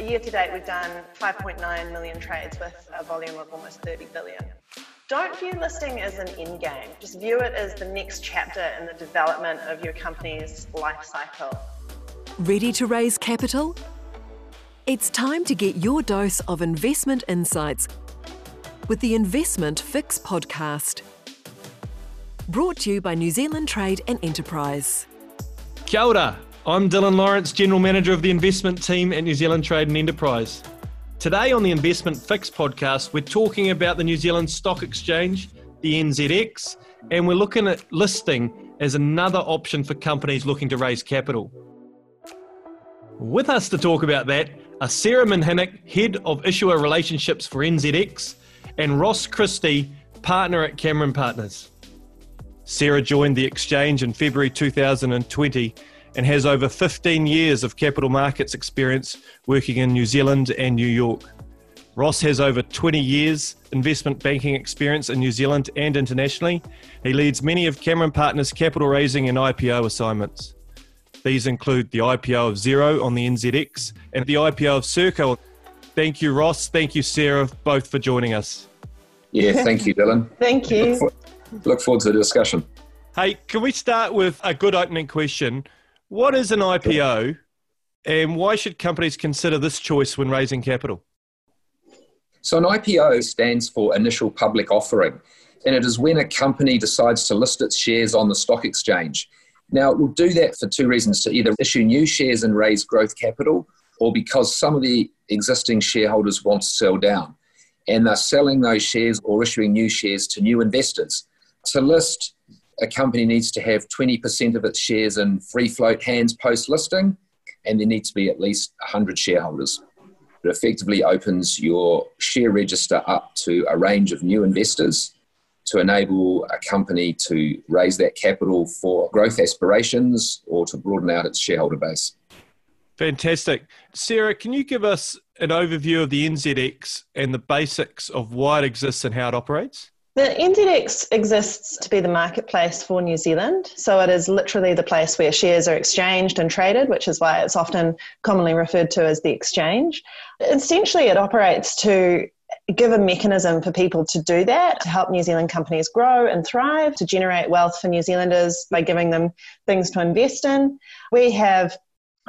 Year to date, we've done 5.9 million trades with a volume of almost 30 billion. Don't view listing as an end game. Just view it as the next chapter in the development of your company's life cycle. Ready to raise capital? It's time to get your dose of investment insights with the Investment Fix podcast. Brought to you by New Zealand Trade and Enterprise. Kia ora. I'm Dylan Lawrence, General Manager of the investment team at New Zealand Trade and Enterprise. Today on the Investment Fix podcast, we're talking about the New Zealand Stock Exchange, the NZX, and we're looking at listing as another option for companies looking to raise capital. With us to talk about that are Sarah Minhinnick, Head of Issuer Relationships for NZX, and Ross Christie, Partner at Cameron Partners. Sarah joined the exchange in February 2020 and has over 15 years of capital markets experience working in New Zealand and New York. Ross has over 20 years investment banking experience in New Zealand and internationally. He leads many of Cameron Partners' capital raising and IPO assignments. These include the IPO of Xero on the NZX and the IPO of Serko. Thank you, Ross. Thank you, Sarah, both for joining us. Yeah, thank you, Dylan. Thank you. Look, for, look forward to the discussion. Hey, can we start with a good opening question? What is an IPO and why should companies consider this choice when raising capital? So, an IPO stands for initial public offering, and it is when a company decides to list its shares on the stock exchange. Now, it will do that for two reasons to either issue new shares and raise growth capital, or because some of the existing shareholders want to sell down and they're selling those shares or issuing new shares to new investors. To list, a company needs to have 20% of its shares in free float hands post listing, and there needs to be at least 100 shareholders. It effectively opens your share register up to a range of new investors to enable a company to raise that capital for growth aspirations or to broaden out its shareholder base. Fantastic. Sarah, can you give us an overview of the NZX and the basics of why it exists and how it operates? The NZX exists to be the marketplace for New Zealand. So it is literally the place where shares are exchanged and traded, which is why it's often commonly referred to as the exchange. Essentially, it operates to give a mechanism for people to do that, to help New Zealand companies grow and thrive, to generate wealth for New Zealanders by giving them things to invest in. We have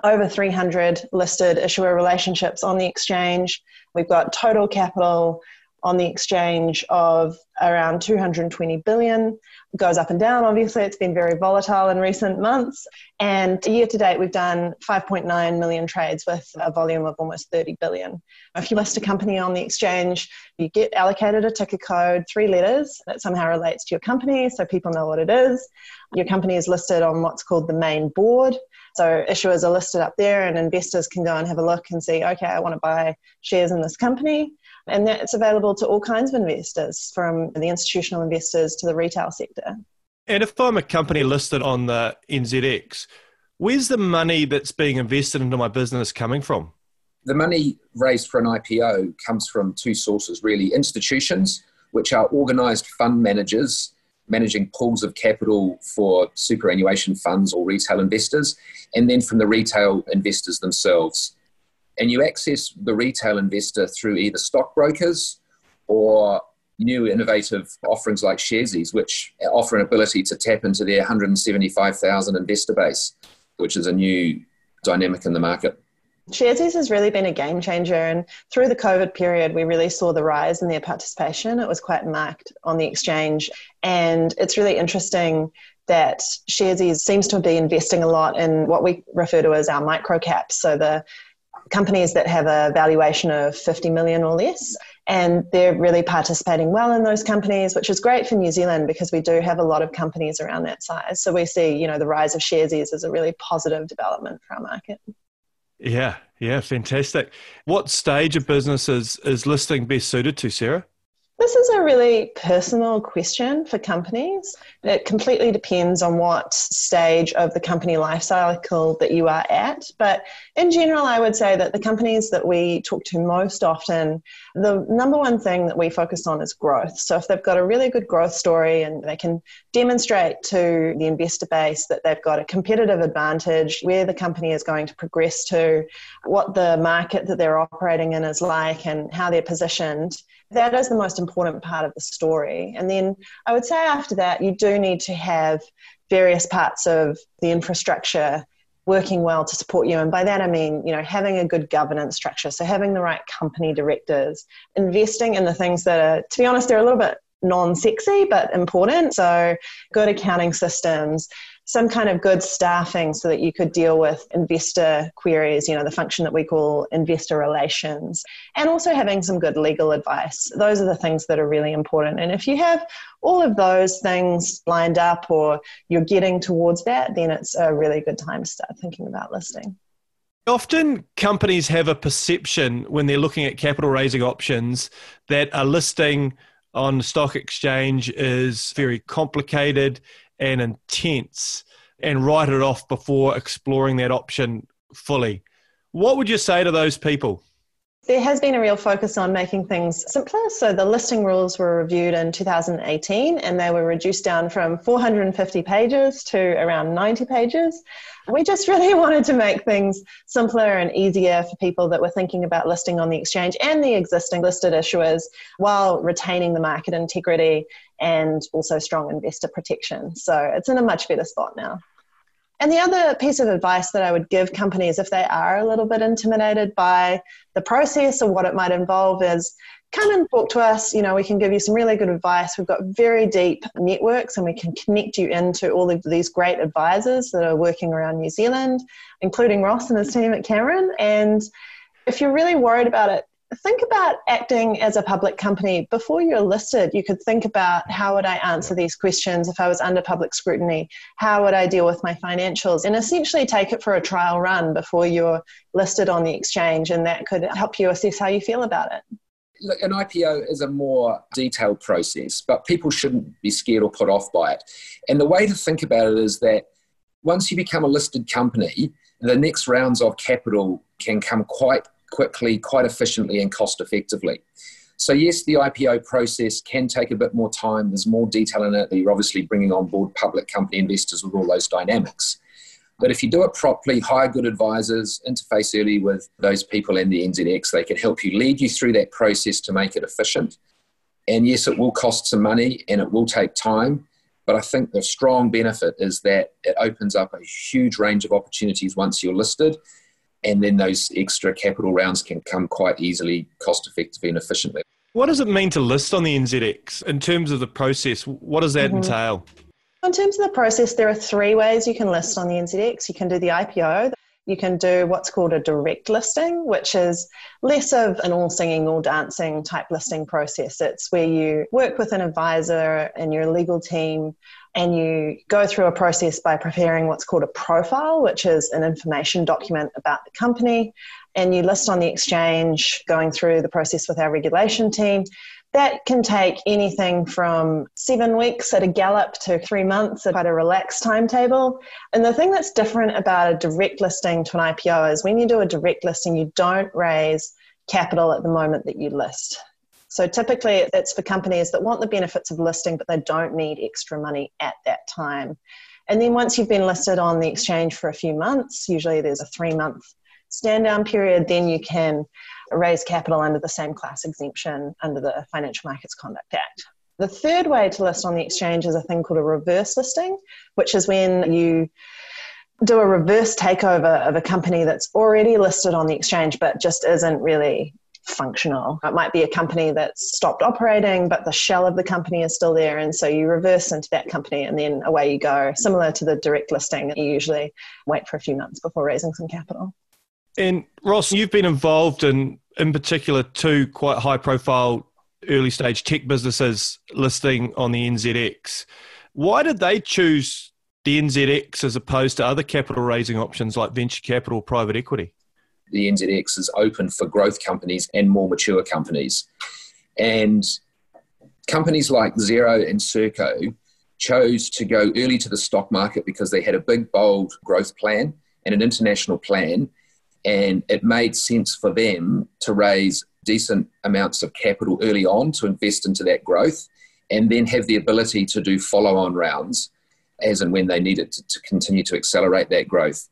over 300 listed issuer relationships on the exchange. We've got total capital on the exchange of around 220 billion. It goes up and down, obviously. It's been very volatile in recent months. And year to date, we've done 5.9 million trades with a volume of almost 30 billion. If you list a company on the exchange, you get allocated a ticker code, three letters that somehow relates to your company so people know what it is. Your company is listed on what's called the main board. So issuers are listed up there, and investors can go and have a look and see, okay, I want to buy shares in this company. And that's available to all kinds of investors, from the institutional investors to the retail sector. And if I'm a company listed on the NZX, where's the money that's being invested into my business coming from? The money raised for an IPO comes from two sources really institutions, which are organized fund managers managing pools of capital for superannuation funds or retail investors, and then from the retail investors themselves. And you access the retail investor through either stockbrokers or new innovative offerings like Sharesies, which offer an ability to tap into their 175,000 investor base, which is a new dynamic in the market. Sharesies has really been a game changer, and through the COVID period, we really saw the rise in their participation. It was quite marked on the exchange, and it's really interesting that Sharesies seems to be investing a lot in what we refer to as our micro caps, so the companies that have a valuation of 50 million or less. And they're really participating well in those companies, which is great for New Zealand because we do have a lot of companies around that size. So we see, you know, the rise of Sharesies as a really positive development for our market. Yeah, yeah, fantastic. What stage of business is, is listing best suited to, Sarah? This is a really personal question for companies. It completely depends on what stage of the company life cycle that you are at. But in general, I would say that the companies that we talk to most often, the number one thing that we focus on is growth. So if they've got a really good growth story and they can demonstrate to the investor base that they've got a competitive advantage, where the company is going to progress to, what the market that they're operating in is like, and how they're positioned that is the most important part of the story. And then I would say after that, you do need to have various parts of the infrastructure working well to support you. And by that I mean, you know, having a good governance structure. So having the right company directors, investing in the things that are, to be honest, they're a little bit non sexy but important. So good accounting systems, some kind of good staffing so that you could deal with investor queries, you know, the function that we call investor relations, and also having some good legal advice. Those are the things that are really important. And if you have all of those things lined up or you're getting towards that, then it's a really good time to start thinking about listing. Often companies have a perception when they're looking at capital raising options that a listing on the stock exchange is very complicated and intense and write it off before exploring that option fully. What would you say to those people? There has been a real focus on making things simpler. So the listing rules were reviewed in 2018 and they were reduced down from 450 pages to around 90 pages. We just really wanted to make things simpler and easier for people that were thinking about listing on the exchange and the existing listed issuers while retaining the market integrity and also strong investor protection. So it's in a much better spot now. And the other piece of advice that I would give companies if they are a little bit intimidated by the process or what it might involve is come and talk to us. You know, we can give you some really good advice. We've got very deep networks and we can connect you into all of these great advisors that are working around New Zealand, including Ross and his team at Cameron. And if you're really worried about it, think about acting as a public company. Before you're listed you could think about how would i answer these questions if i was under public scrutiny? How would i deal with my financials? And essentially take it for a trial run before you're listed on the exchange and that could help you assess how you feel about it. Look an ipo is a more detailed process but people shouldn't be scared or put off by it. And the way to think about it is that once you become a listed company the next rounds of capital can come quite quickly, quite efficiently, and cost effectively. So, yes, the IPO process can take a bit more time. There's more detail in it. You're obviously bringing on board public company investors with all those dynamics. But if you do it properly, hire good advisors, interface early with those people in the NZX, they can help you lead you through that process to make it efficient. And yes, it will cost some money and it will take time. But I think the strong benefit is that it opens up a huge range of opportunities once you're listed and then those extra capital rounds can come quite easily, cost effectively, and efficiently. What does it mean to list on the NZX in terms of the process? What does that mm-hmm. entail? In terms of the process, there are three ways you can list on the NZX. You can do the IPO, you can do what's called a direct listing, which is less of an all singing, all dancing type listing process. It's where you work with an advisor and your legal team and you go through a process by preparing what's called a profile, which is an information document about the company, and you list on the exchange, going through the process with our regulation team. That can take anything from seven weeks at a gallop to three months at quite a relaxed timetable. And the thing that's different about a direct listing to an IPO is when you do a direct listing, you don't raise capital at the moment that you list. So typically it's for companies that want the benefits of listing, but they don't need extra money at that time. And then once you've been listed on the exchange for a few months, usually there's a three month stand down period, then you can raise capital under the same class exemption under the Financial Markets Conduct Act. The third way to list on the exchange is a thing called a reverse listing, which is when you do a reverse takeover of a company that's already listed on the exchange but just isn't really functional. It might be a company that's stopped operating, but the shell of the company is still there. And so you reverse into that company and then away you go. Similar to the direct listing, you usually wait for a few months before raising some capital. And Ross, you've been involved in, in particular, two quite high profile early stage tech businesses listing on the NZX. Why did they choose the NZX as opposed to other capital raising options like venture capital, private equity? The NZX is open for growth companies and more mature companies. And Companies like Xero and Serko chose to go early to the stock market because they had a big, bold growth plan and an international plan. And it made sense for them to raise decent amounts of capital early on to invest into that growth and then have the ability to do follow on rounds as and when they needed to, to continue to accelerate that growth.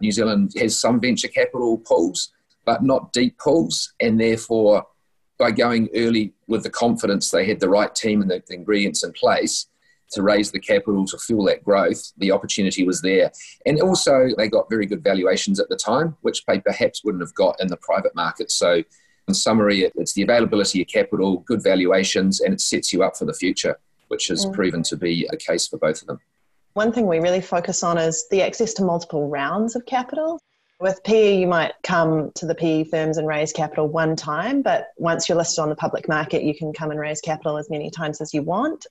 New Zealand has some venture capital pools, but not deep pools, and therefore, by going early with the confidence they had the right team and the, the ingredients in place to raise the capital to fuel that growth, the opportunity was there. And also, they got very good valuations at the time, which they perhaps wouldn't have got in the private market. So, in summary, it's the availability of capital, good valuations, and it sets you up for the future, which has mm. proven to be a case for both of them. One thing we really focus on is the access to multiple rounds of capital. With PE, you might come to the PE firms and raise capital one time, but once you're listed on the public market, you can come and raise capital as many times as you want.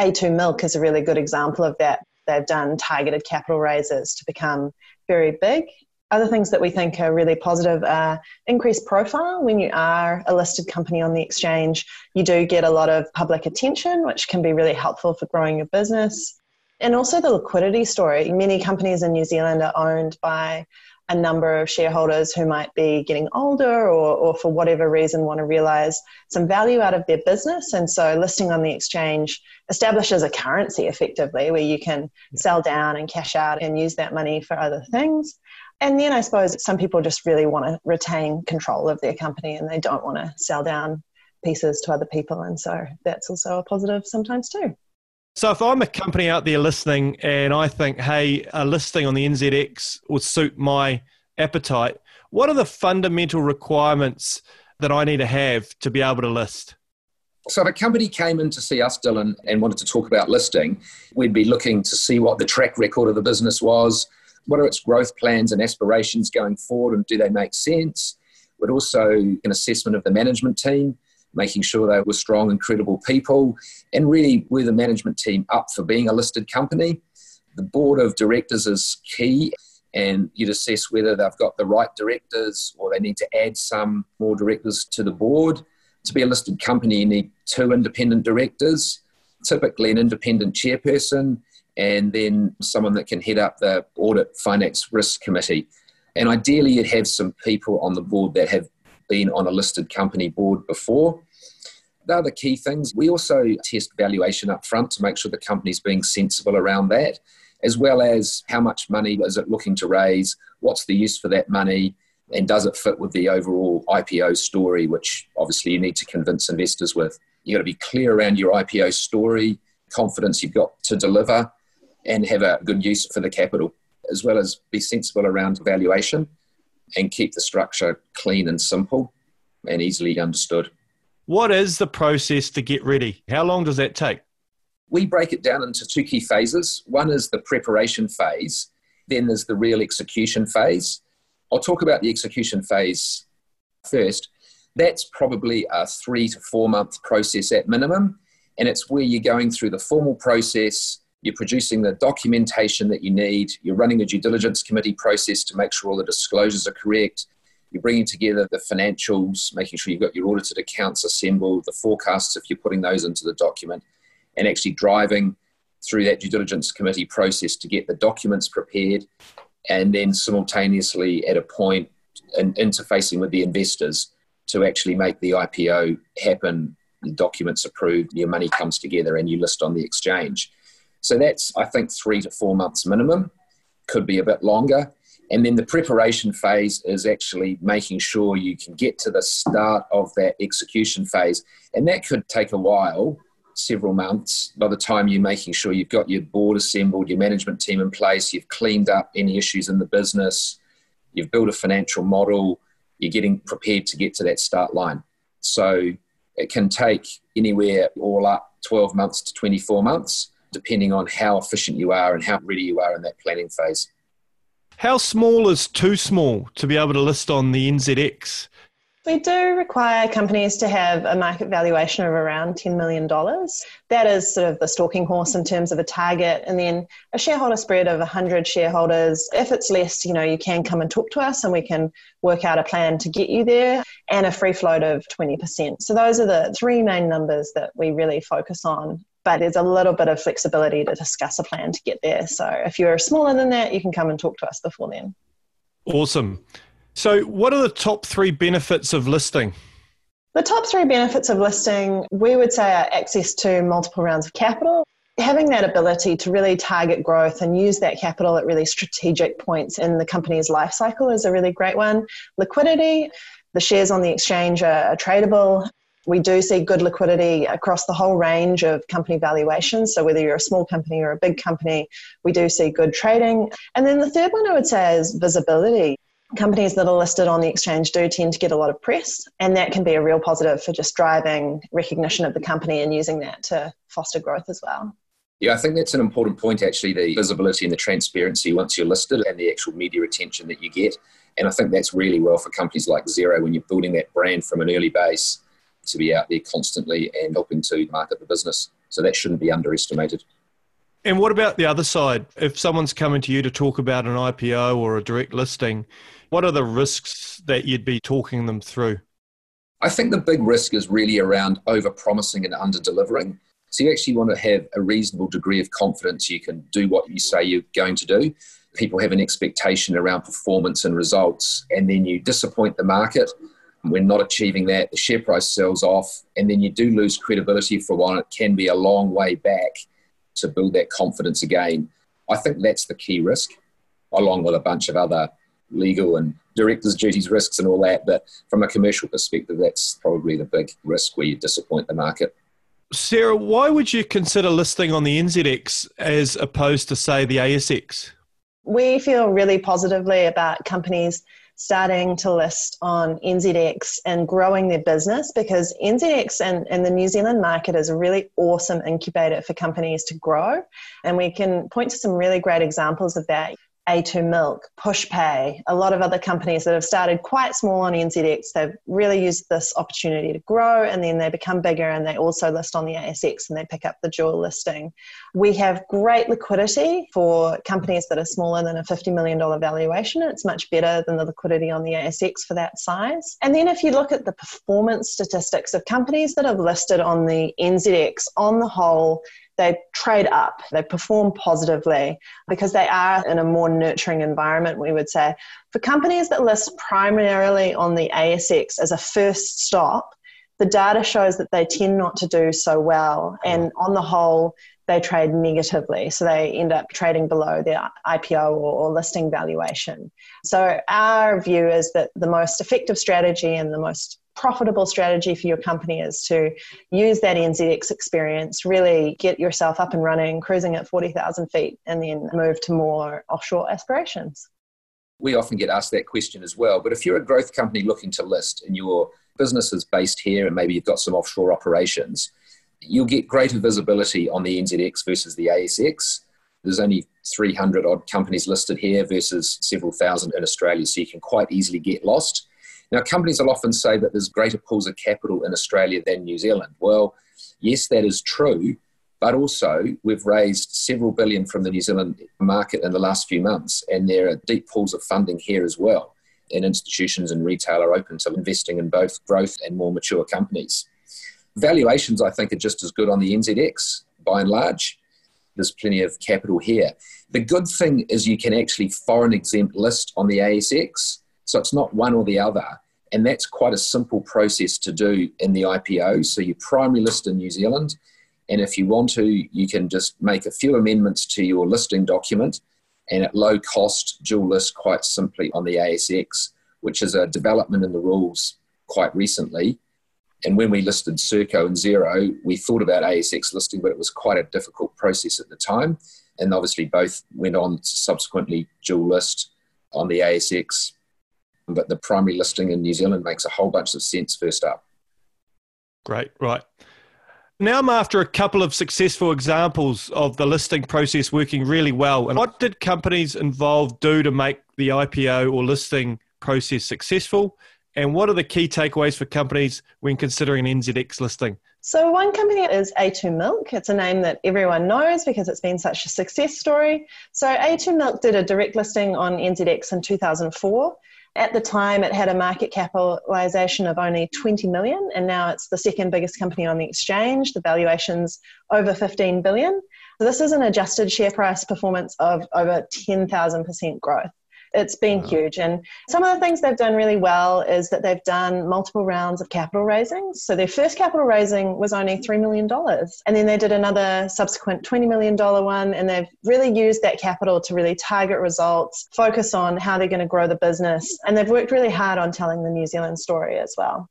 A2 Milk is a really good example of that. They've done targeted capital raises to become very big. Other things that we think are really positive are increased profile. When you are a listed company on the exchange, you do get a lot of public attention, which can be really helpful for growing your business. And also the liquidity story. Many companies in New Zealand are owned by a number of shareholders who might be getting older or, or for whatever reason want to realize some value out of their business. And so listing on the exchange establishes a currency effectively where you can sell down and cash out and use that money for other things. And then I suppose some people just really want to retain control of their company and they don't want to sell down pieces to other people. And so that's also a positive sometimes too. So if I'm a company out there listening and I think, hey, a listing on the NZX would suit my appetite, what are the fundamental requirements that I need to have to be able to list? So if a company came in to see us, Dylan, and wanted to talk about listing, we'd be looking to see what the track record of the business was, what are its growth plans and aspirations going forward, and do they make sense? We'd also an assessment of the management team making sure they were strong and credible people, and really were the management team up for being a listed company. The board of directors is key, and you'd assess whether they've got the right directors or they need to add some more directors to the board. To be a listed company, you need two independent directors, typically an independent chairperson, and then someone that can head up the audit finance risk committee. And ideally, you'd have some people on the board that have been on a listed company board before. They're the key things. We also test valuation up front to make sure the company's being sensible around that, as well as how much money is it looking to raise, what's the use for that money, and does it fit with the overall IPO story, which obviously you need to convince investors with. You've got to be clear around your IPO story, confidence you've got to deliver, and have a good use for the capital, as well as be sensible around valuation and keep the structure clean and simple and easily understood. What is the process to get ready? How long does that take? We break it down into two key phases. One is the preparation phase, then there's the real execution phase. I'll talk about the execution phase first. That's probably a three to four month process at minimum, and it's where you're going through the formal process you're producing the documentation that you need, you're running a due diligence committee process to make sure all the disclosures are correct, you're bringing together the financials, making sure you've got your audited accounts assembled, the forecasts if you're putting those into the document, and actually driving through that due diligence committee process to get the documents prepared and then simultaneously at a point in interfacing with the investors to actually make the IPO happen, the documents approved, your money comes together and you list on the exchange. So that's, I think, three to four months minimum, could be a bit longer. And then the preparation phase is actually making sure you can get to the start of that execution phase. And that could take a while, several months, by the time you're making sure you've got your board assembled, your management team in place, you've cleaned up any issues in the business, you've built a financial model, you're getting prepared to get to that start line. So it can take anywhere all up 12 months to 24 months depending on how efficient you are and how ready you are in that planning phase. How small is too small to be able to list on the NZX? We do require companies to have a market valuation of around $10 million. That is sort of the stalking horse in terms of a target. And then a shareholder spread of 100 shareholders. If it's less, you know, you can come and talk to us and we can work out a plan to get you there. And a free float of 20%. So those are the three main numbers that we really focus on. But there's a little bit of flexibility to discuss a plan to get there. So if you're smaller than that, you can come and talk to us before then. Awesome. So, what are the top three benefits of listing? The top three benefits of listing, we would say, are access to multiple rounds of capital, having that ability to really target growth and use that capital at really strategic points in the company's life cycle is a really great one. Liquidity, the shares on the exchange are, are tradable. We do see good liquidity across the whole range of company valuations. So, whether you're a small company or a big company, we do see good trading. And then the third one I would say is visibility companies that are listed on the exchange do tend to get a lot of press, and that can be a real positive for just driving recognition of the company and using that to foster growth as well. Yeah, I think that's an important point, actually, the visibility and the transparency once you're listed and the actual media attention that you get. And I think that's really well for companies like Xero when you're building that brand from an early base to be out there constantly and helping to market the business. So that shouldn't be underestimated. And what about the other side? If someone's coming to you to talk about an IPO or a direct listing, what are the risks that you'd be talking them through? I think the big risk is really around over promising and under delivering. So you actually want to have a reasonable degree of confidence you can do what you say you're going to do. People have an expectation around performance and results, and then you disappoint the market. When not achieving that, the share price sells off, and then you do lose credibility for a while. It can be a long way back to build that confidence again. I think that's the key risk, along with a bunch of other legal and directors' duties risks and all that. But from a commercial perspective, that's probably the big risk where you disappoint the market. Sarah, why would you consider listing on the NZX as opposed to, say, the ASX? We feel really positively about companies starting to list on NZX and growing their business because NZX and, and the New Zealand market is a really awesome incubator for companies to grow. And we can point to some really great examples of that. A2 Milk, Pushpay, a lot of other companies that have started quite small on NZX. They've really used this opportunity to grow and then they become bigger and they also list on the ASX and they pick up the dual listing. We have great liquidity for companies that are smaller than a $50 million valuation. It's much better than the liquidity on the ASX for that size. And then if you look at the performance statistics of companies that have listed on the NZX, on the whole, they trade up, they perform positively because they are in a more nurturing environment, we would say. For companies that list primarily on the ASX as a first stop, the data shows that they tend not to do so well. And on the whole, they trade negatively. So they end up trading below their IPO or, or, listing valuation. So our view is that the most effective strategy and the most profitable strategy for your company is to use that NZX experience, really get yourself up and running, cruising at 40,000 feet, and then move to more offshore aspirations. We often get asked that question as well. But if you're a growth company looking to list and your business is based here and maybe you've got some offshore operations, you'll get greater visibility on the NZX versus the ASX. There's only 300 odd companies listed here versus several thousand in Australia, so you can quite easily get lost. Now, companies will often say that there's greater pools of capital in Australia than New Zealand. Well, yes, that is true, but also we've raised several billion from the New Zealand market in the last few months, and there are deep pools of funding here as well. And institutions and retail are open to investing in both growth and more mature companies. Valuations, I think, are just as good on the NZX by and large. There's plenty of capital here. The good thing is you can actually foreign exempt list on the ASX so it's not one or the other. And that's quite a simple process to do in the IPO. So you primary list in New Zealand. And if you want to, you can just make a few amendments to your listing document and at low cost, dual list quite simply on the ASX, which is a development in the rules quite recently. And when we listed Serko and Xero, we thought about ASX listing, but it was quite a difficult process at the time. And obviously, both went on to subsequently dual list on the ASX but the primary listing in New Zealand makes a whole bunch of sense first up. Great, right. Now I'm after a couple of successful examples of the listing process working really well. And what did companies involved do to make the IPO or listing process successful? And what are the key takeaways for companies when considering an NZX listing? So, one company is A2 Milk. It's a name that everyone knows because it's been such a success story. So, A2 Milk did a direct listing on NZX in 2004. At the time, it had a market capitalization of only 20 million, and now it's the second biggest company on the exchange. The valuation's over 15 billion. So this is an adjusted share price performance of over 10,000% growth. It's been wow. huge. And some of the things they've done really well is that they've done multiple rounds of capital raising. So their first capital raising was only $3 million. And then they did another subsequent $20 million one. And they've really used that capital to really target results, focus on how they're going to grow the business. And they've worked really hard on telling the New Zealand story as well.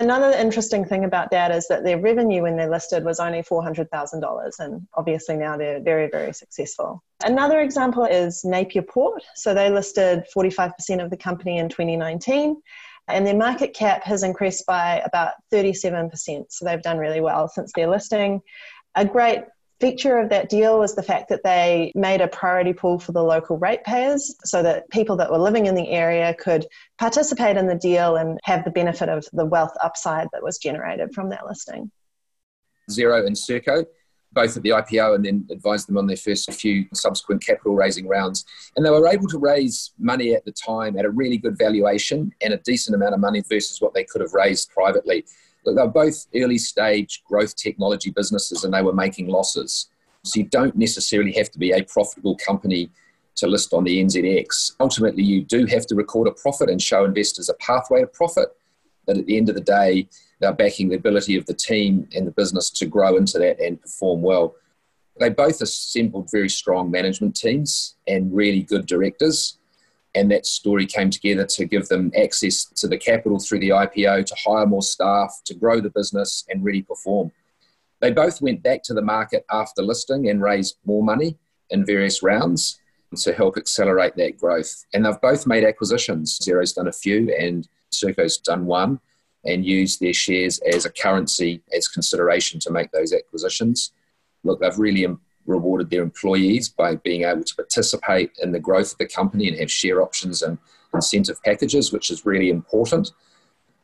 Another interesting thing about that is that their revenue when they listed was only $400,000, and obviously now they're very, very successful. Another example is Napier Port. So they listed 45% of the company in 2019, and their market cap has increased by about 37%. So they've done really well since their listing. A great feature of that deal was the fact that they made a priority pool for the local ratepayers so that people that were living in the area could participate in the deal and have the benefit of the wealth upside that was generated from that listing. Xero and Serko, both at the IPO and then advised them on their first few subsequent capital raising rounds. And they were able to raise money at the time at a really good valuation and a decent amount of money versus what they could have raised privately they're both early stage growth technology businesses and they were making losses. So you don't necessarily have to be a profitable company to list on the NZX. Ultimately, you do have to record a profit and show investors a pathway to profit. But at the end of the day, they're backing the ability of the team and the business to grow into that and perform well. They both assembled very strong management teams and really good directors and that story came together to give them access to the capital through the IPO to hire more staff, to grow the business, and really perform. They both went back to the market after listing and raised more money in various rounds to help accelerate that growth. And they've both made acquisitions. Xero's done a few, and Serko's done one, and used their shares as a currency as consideration to make those acquisitions. Look, they've really rewarded their employees by being able to participate in the growth of the company and have share options and incentive packages, which is really important.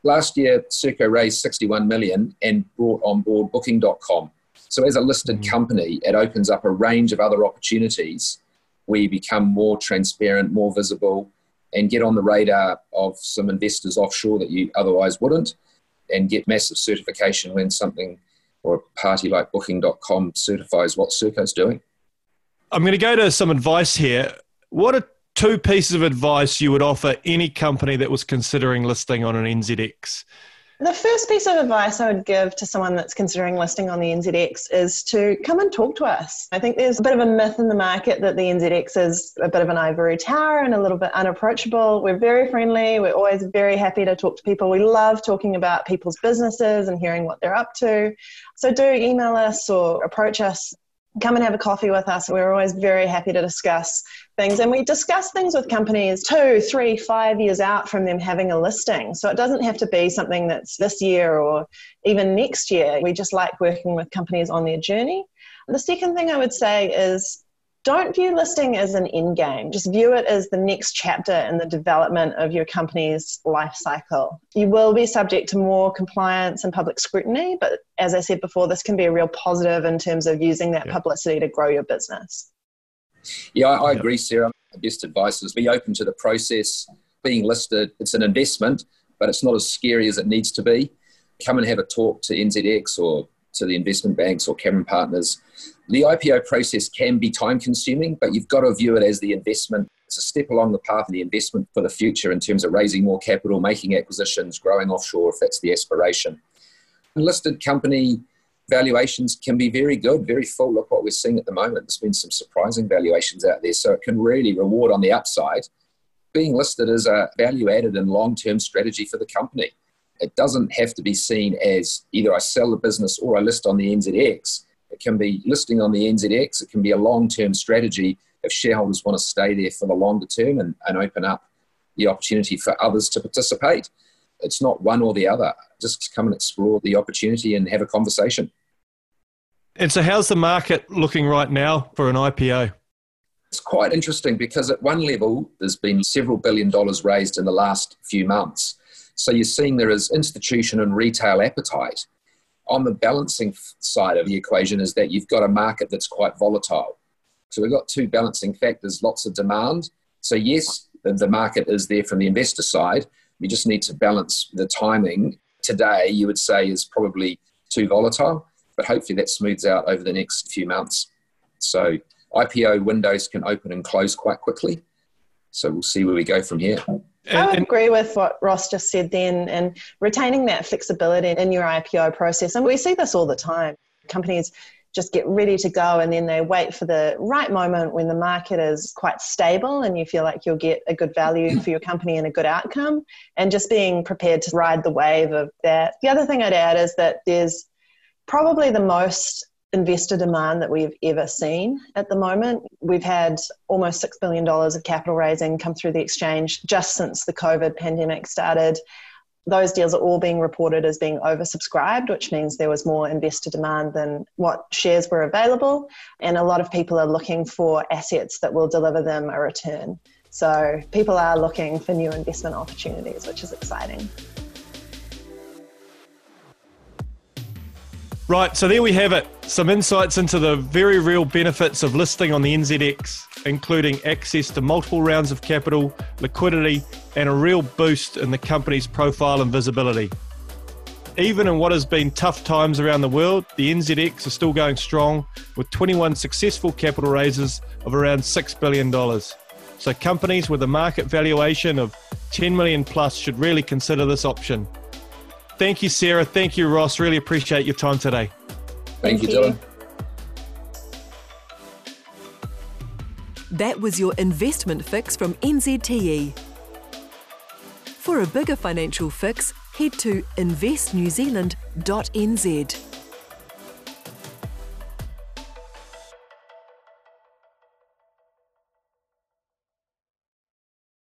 Last year, Serko raised 61 million and brought on board Booking.com. So, as a listed mm-hmm. company, it opens up a range of other opportunities where you become more transparent, more visible, and get on the radar of some investors offshore that you otherwise wouldn't, and get massive certification when something or a party like booking.com certifies what Serko's doing. I'm going to go to some advice here. What are two pieces of advice you would offer any company that was considering listing on an NZX? The first piece of advice I would give to someone that's considering listing on the NZX is to come and talk to us. I think there's a bit of a myth in the market that the NZX is a bit of an ivory tower and a little bit unapproachable. We're very friendly. We're always very happy to talk to people. We love talking about people's businesses and hearing what they're up to. So do email us or approach us come and have a coffee with us. We're always very happy to discuss things. And we discuss things with companies two, three, five years out from them having a listing. So it doesn't have to be something that's this year or even next year. We just like working with companies on their journey. The second thing I would say is don't view listing as an end game. Just view it as the next chapter in the development of your company's life cycle. You will be subject to more compliance and public scrutiny, but as I said before, this can be a real positive in terms of using that yeah. publicity to grow your business. Yeah, I, I agree, Sarah. The best advice is be open to the process. Being listed, it's an investment, but it's not as scary as it needs to be. Come and have a talk to NZX or to the investment banks or Cameron Partners. The IPO process can be time consuming, but you've got to view it as the investment. It's a step along the path of the investment for the future in terms of raising more capital, making acquisitions, growing offshore if that's the aspiration. Listed company valuations can be very good, very full. Look what we're seeing at the moment. There's been some surprising valuations out there, so it can really reward on the upside. Being listed is a value added and long term strategy for the company. It doesn't have to be seen as either I sell the business or I list on the NZX. It can be listing on the NZX. It can be a long term strategy if shareholders want to stay there for the longer term and, and open up the opportunity for others to participate. It's not one or the other. Just come and explore the opportunity and have a conversation. And so, how's the market looking right now for an IPO? It's quite interesting because, at one level, there's been several billion dollars raised in the last few months. So you're seeing there is institution and retail appetite. On the balancing side of the equation is that you've got a market that's quite volatile. So we've got two balancing factors, lots of demand. So yes, the market is there from the investor side. You just need to balance the timing. Today, you would say is probably too volatile, but hopefully that smooths out over the next few months. So IPO windows can open and close quite quickly. So we'll see where we go from here. I would agree with what Ross just said then, and retaining that flexibility in your IPO process. And we see this all the time. Companies just get ready to go and then they wait for the right moment when the market is quite stable and you feel like you'll get a good value for your company and a good outcome and just being prepared to ride the wave of that. The other thing I'd add is that there's probably the most investor demand that we've ever seen at the moment. We've had almost $6 billion of capital raising come through the exchange just since the COVID pandemic started. Those deals are all being reported as being oversubscribed, which means there was more investor demand than what shares were available. And a lot of people are looking for assets that will deliver them a return. So people are looking for new investment opportunities, which is exciting. Right, so there we have it. Some insights into the very real benefits of listing on the NZX, including access to multiple rounds of capital, liquidity, and a real boost in the company's profile and visibility. Even in what has been tough times around the world, the NZX is still going strong with 21 successful capital raises of around $6 billion. So companies with a market valuation of 10 million plus should really consider this option. Thank you, Sarah. Thank you, Ross. Really appreciate your time today. Thank, Thank you, Dylan. That was your investment fix from NZTE. For a bigger financial fix, head to investnewzealand.nz.